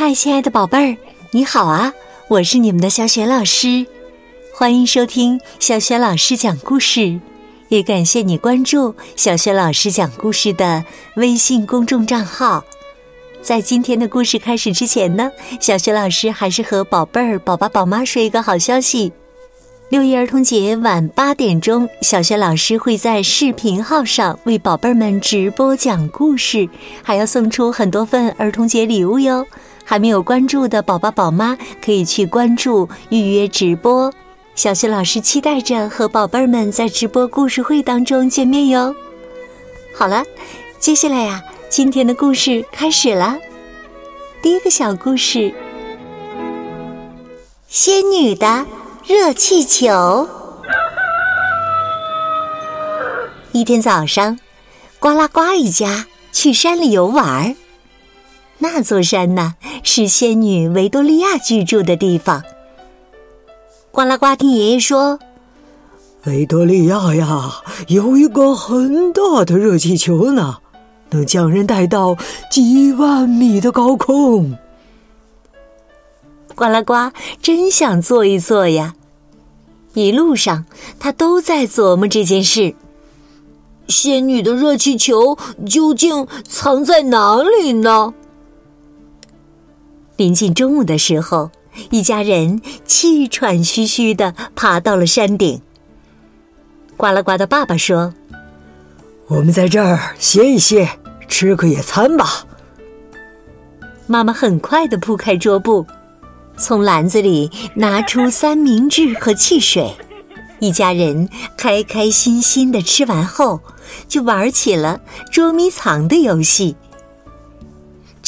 嗨，亲爱的宝贝儿，你好啊！我是你们的小雪老师，欢迎收听小雪老师讲故事，也感谢你关注小雪老师讲故事的微信公众账号。在今天的故事开始之前呢，小雪老师还是和宝贝儿、宝宝、宝妈说一个好消息：六一儿童节晚八点钟，小雪老师会在视频号上为宝贝儿们直播讲故事，还要送出很多份儿童节礼物哟。还没有关注的宝宝宝妈可以去关注预约直播，小雪老师期待着和宝贝儿们在直播故事会当中见面哟。好了，接下来呀，今天的故事开始了。第一个小故事：仙女的热气球。一天早上，呱啦呱一家去山里游玩儿。那座山呢，是仙女维多利亚居住的地方。呱啦呱听爷爷说，维多利亚呀，有一个很大的热气球呢，能将人带到几万米的高空。呱啦呱真想坐一坐呀！一路上，他都在琢磨这件事：仙女的热气球究竟藏在哪里呢？临近中午的时候，一家人气喘吁吁的爬到了山顶。呱啦呱的爸爸说：“我们在这儿歇一歇，吃个野餐吧。”妈妈很快的铺开桌布，从篮子里拿出三明治和汽水。一家人开开心心的吃完后，就玩起了捉迷藏的游戏。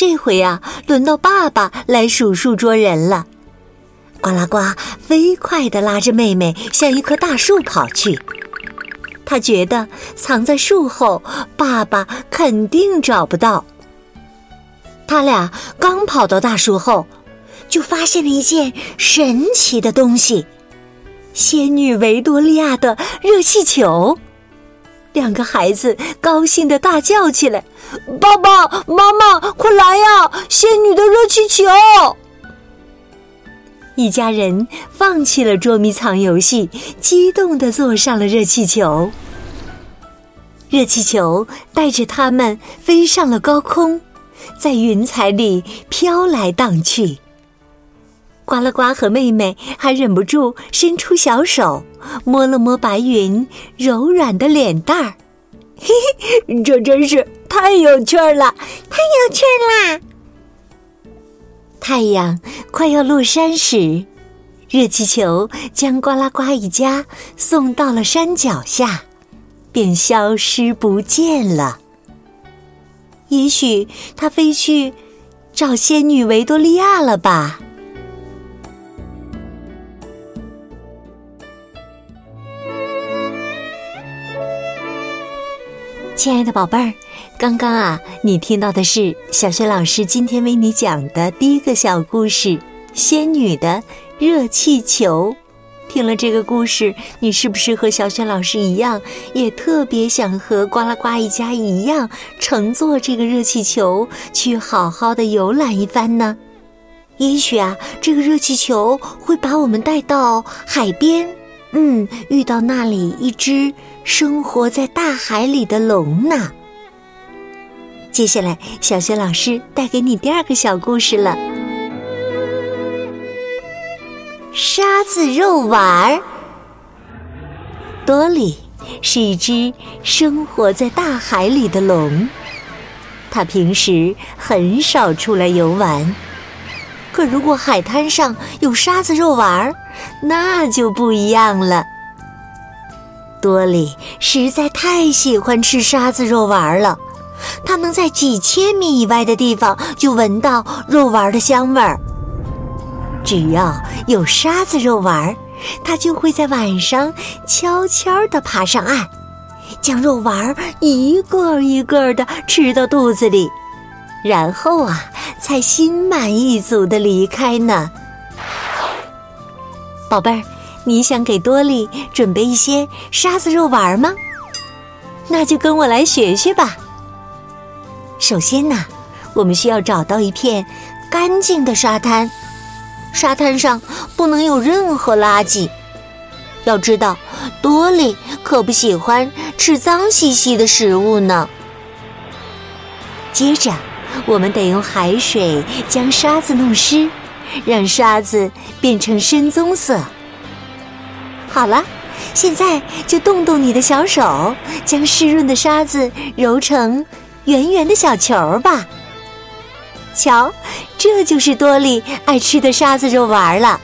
这回啊，轮到爸爸来数数捉人了。呱啦呱飞快地拉着妹妹向一棵大树跑去。他觉得藏在树后，爸爸肯定找不到。他俩刚跑到大树后，就发现了一件神奇的东西——仙女维多利亚的热气球。两个孩子高兴的大叫起来：“爸爸妈妈，快来呀！仙女的热气球！”一家人放弃了捉迷藏游戏，激动的坐上了热气球。热气球带着他们飞上了高空，在云彩里飘来荡去。呱啦呱和妹妹还忍不住伸出小手，摸了摸白云柔软的脸蛋儿，嘿嘿，这真是太有趣了，太有趣啦！太阳快要落山时，热气球将呱啦呱一家送到了山脚下，便消失不见了。也许它飞去找仙女维多利亚了吧？亲爱的宝贝儿，刚刚啊，你听到的是小雪老师今天为你讲的第一个小故事《仙女的热气球》。听了这个故事，你是不是和小雪老师一样，也特别想和呱啦呱一家一样，乘坐这个热气球去好好的游览一番呢？也许啊，这个热气球会把我们带到海边。嗯，遇到那里一只生活在大海里的龙呢。接下来，小雪老师带给你第二个小故事了。沙子肉丸儿，多里是一只生活在大海里的龙，它平时很少出来游玩。可如果海滩上有沙子肉丸儿，那就不一样了。多里实在太喜欢吃沙子肉丸儿了，他能在几千米以外的地方就闻到肉丸儿的香味儿。只要有沙子肉丸儿，他就会在晚上悄悄地爬上岸，将肉丸儿一个一个的吃到肚子里。然后啊，才心满意足的离开呢。宝贝儿，你想给多利准备一些沙子肉丸吗？那就跟我来学学吧。首先呢，我们需要找到一片干净的沙滩，沙滩上不能有任何垃圾。要知道，多利可不喜欢吃脏兮兮的食物呢。接着，我们得用海水将沙子弄湿，让沙子变成深棕色。好了，现在就动动你的小手，将湿润的沙子揉成圆圆的小球吧。瞧，这就是多利爱吃的沙子肉丸了。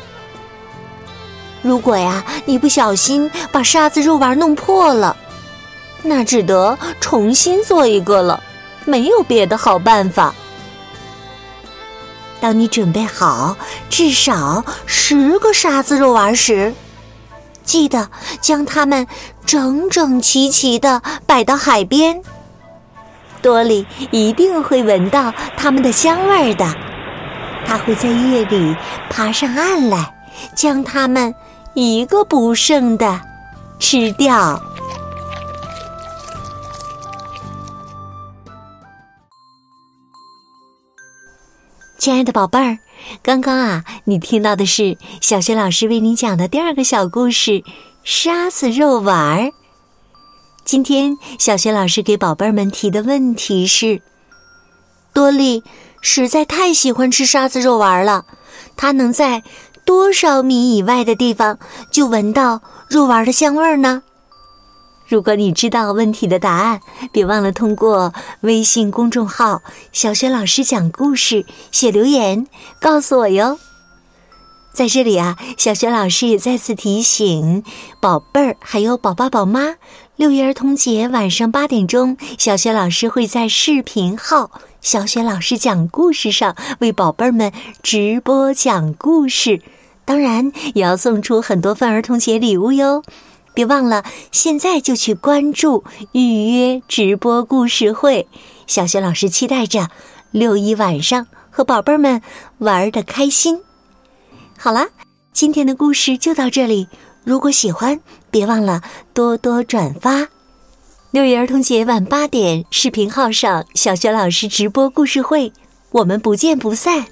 如果呀，你不小心把沙子肉丸弄破了，那只得重新做一个了。没有别的好办法。当你准备好至少十个沙子肉丸时，记得将它们整整齐齐的摆到海边。多利一定会闻到它们的香味的，他会在夜里爬上岸来，将它们一个不剩的吃掉。亲爱的宝贝儿，刚刚啊，你听到的是小学老师为你讲的第二个小故事《沙子肉丸儿》。今天小学老师给宝贝儿们提的问题是：多利实在太喜欢吃沙子肉丸了，它能在多少米以外的地方就闻到肉丸的香味儿呢？如果你知道问题的答案，别忘了通过微信公众号“小学老师讲故事”写留言告诉我哟。在这里啊，小学老师也再次提醒宝贝儿还有宝爸宝妈，六一儿童节晚上八点钟，小学老师会在视频号“小学老师讲故事”上为宝贝儿们直播讲故事，当然也要送出很多份儿童节礼物哟。别忘了，现在就去关注预约直播故事会。小学老师期待着六一晚上和宝贝儿们玩的开心。好了，今天的故事就到这里。如果喜欢，别忘了多多转发。六一儿童节晚八点，视频号上小学老师直播故事会，我们不见不散。